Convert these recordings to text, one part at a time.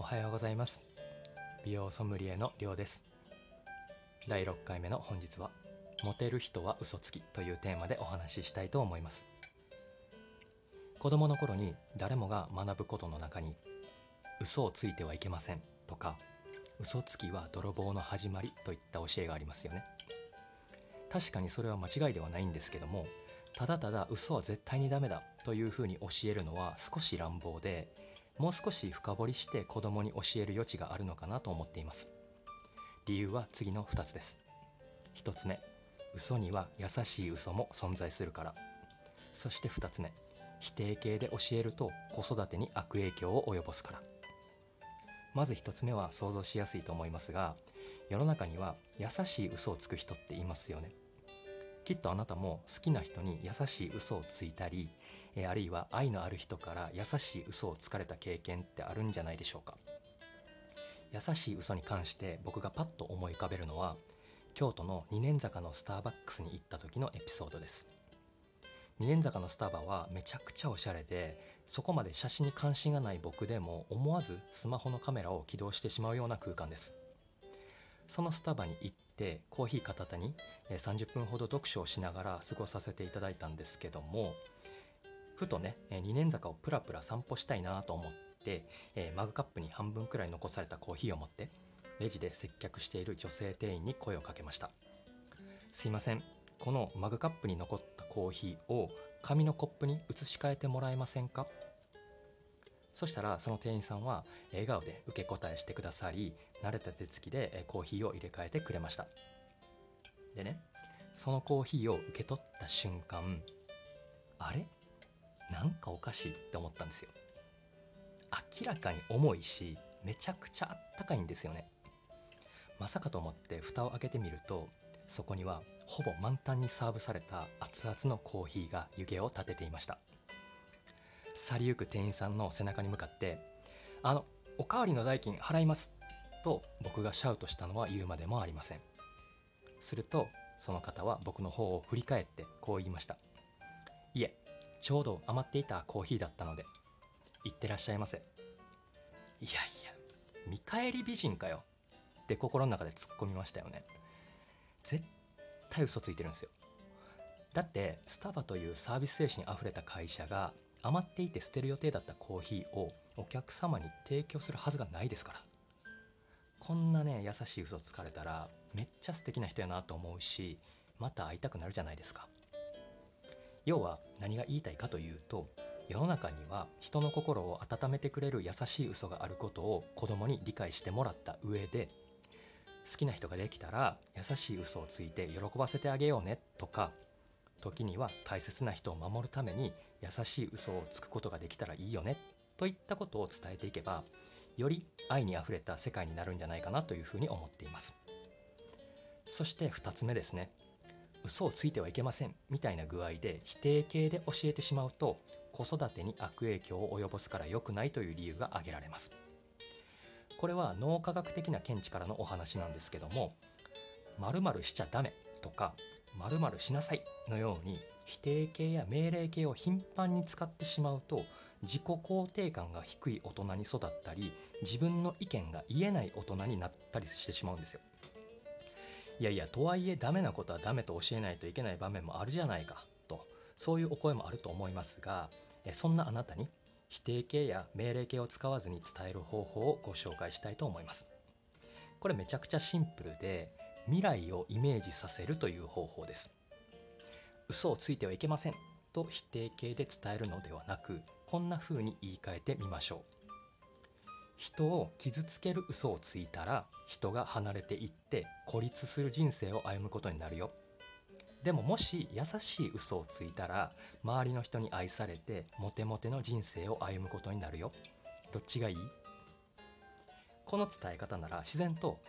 おはようございます。美容ソムリエのりょうです。第6回目の本日はモテる人は嘘つきというテーマでお話ししたいと思います。子供の頃に誰もが学ぶことの中に嘘をついてはいけませんとか嘘つきは泥棒の始まりといった教えがありますよね。確かにそれは間違いではないんですけどもただただ嘘は絶対にダメだというふうに教えるのは少し乱暴でもう少し深掘りして子供に教える余地があるのかなと思っています。理由は次の2つです。1つ目嘘には優しい嘘も存在するから。そして2つ目否定形で教えると子育てに悪影響を及ぼすから。まず1つ目は想像しやすいと思いますが世の中には優しい嘘をつく人っていますよね。きっとあなたも好きな人に優しい嘘をついたり、えあるいは愛のある人から優しい嘘をつかれた経験ってあるんじゃないでしょうか。優しい嘘に関して僕がパッと思い浮かべるのは京都の二年坂のスターバックスに行った時のエピソードです。二年坂のスタバはめちゃくちゃおしゃれでそこまで写真に関心がない僕でも思わずスマホのカメラを起動してしまうような空間です。そのスタバに行ってコーヒー片手に30分ほど読書をしながら過ごさせていただいたんですけどもふとね二年坂をプラプラ散歩したいなと思ってマグカップに半分くらい残されたコーヒーを持ってレジで接客している女性店員に声をかけました。すいません。このマグカップに残ったコーヒーを紙のコップに移し替えてもらえませんか？そしたらその店員さんは笑顔で受け答えしてくださり慣れた手つきでコーヒーを入れ替えてくれました。でねそのコーヒーを受け取った瞬間あれ？なんかおかしいって思ったんですよ。明らかに重いしめちゃくちゃあったかいんですよね。まさかと思って蓋を開けてみるとそこにはほぼ満タンにサーブされた熱々のコーヒーが湯気を立てていました。去りゆく店員さんの背中に向かって「あのおかわりの代金払います」と僕がシャウトしたのは言うまでもありません。するとその方は僕の方を振り返ってこう言いました「いえちょうど余っていたコーヒーだったので行ってらっしゃいませ」いやいや見返り美人かよ。って心の中で突っ込みましたよね。絶対嘘ついてるんですよ。だってスタバというサービス精神あふれた会社が余っていて捨てる予定だったコーヒーをお客様に提供するはずがないですから。こんなね優しい嘘つかれたらめっちゃ素敵な人やなと思うしまた会いたくなるじゃないですか。要は何が言いたいかというと世の中には人の心を温めてくれる優しい嘘があることを子供に理解してもらった上で好きな人ができたら優しい嘘をついて喜ばせてあげようねとか時には大切な人を守るために優しい嘘をつくことができたらいいよねといったことを伝えていけばより愛にあふれた世界になるんじゃないかなというふうに思っています。そして2つ目ですね。嘘をついてはいけませんみたいな具合で否定形で教えてしまうと子育てに悪影響を及ぼすから良くないという理由が挙げられます。これは脳科学的な見地からのお話なんですけども〇〇しちゃダメとか〇〇しなさいのように否定形や命令形を頻繁に使ってしまうと自己肯定感が低い大人に育ったり自分の意見が言えない大人になったりしてしまうんですよ。いやいやとはいえダメなことはダメと教えないといけない場面もあるじゃないかとそういうお声もあると思いますがそんなあなたに否定形や命令形を使わずに伝える方法をご紹介したいと思います。これめちゃくちゃシンプルで未来をイメージさせるという方法です。嘘をついてはいけません。と否定形で伝えるのではなくこんな風に言い換えてみましょう。人を傷つける嘘をついたら人が離れていって孤立する人生を歩むことになるよ。でももし優しい嘘をついたら周りの人に愛されてモテモテの人生を歩むことになるよ。どっちがいい？この伝え方なら自然と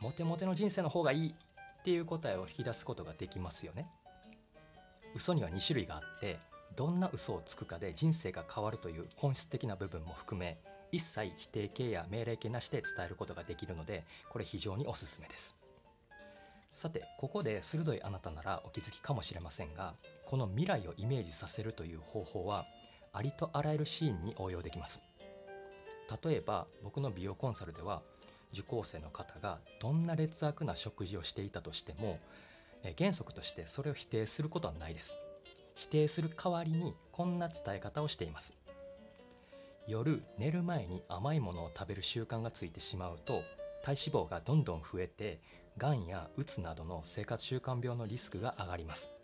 モテモテの人生の方がいいっていう答えを引き出すことができますよね。嘘には2種類があってどんな嘘をつくかで人生が変わるという本質的な部分も含め一切否定形や命令形なしで伝えることができるのでこれ非常におすすめです。さてここで鋭いあなたならお気づきかもしれませんがこの未来をイメージさせるという方法はありとあらゆるシーンに応用できます。例えば僕の美容コンサルでは受講生の方がどんな劣悪な食事をしていたとしても原則としてそれを否定することはないです。否定する代わりにこんな伝え方をしています。夜寝る前に甘いものを食べる習慣がついてしまうと体脂肪がどんどん増えてがんやうつなどの生活習慣病のリスクが上がります。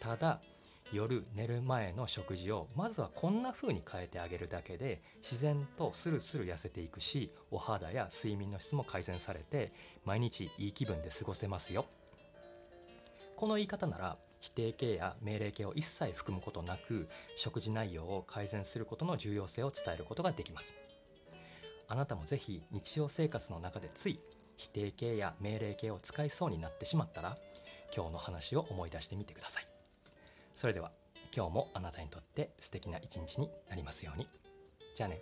ただ夜寝る前の食事をまずはこんな風に変えてあげるだけで自然とスルスル痩せていくしお肌や睡眠の質も改善されて毎日いい気分で過ごせますよ。この言い方なら否定形や命令形を一切含むことなく食事内容を改善することの重要性を伝えることができます。あなたもぜひ日常生活の中でつい否定形や命令形を使いそうになってしまったら今日の話を思い出してみてください。それでは今日もあなたにとって素敵な一日になりますように。じゃあね。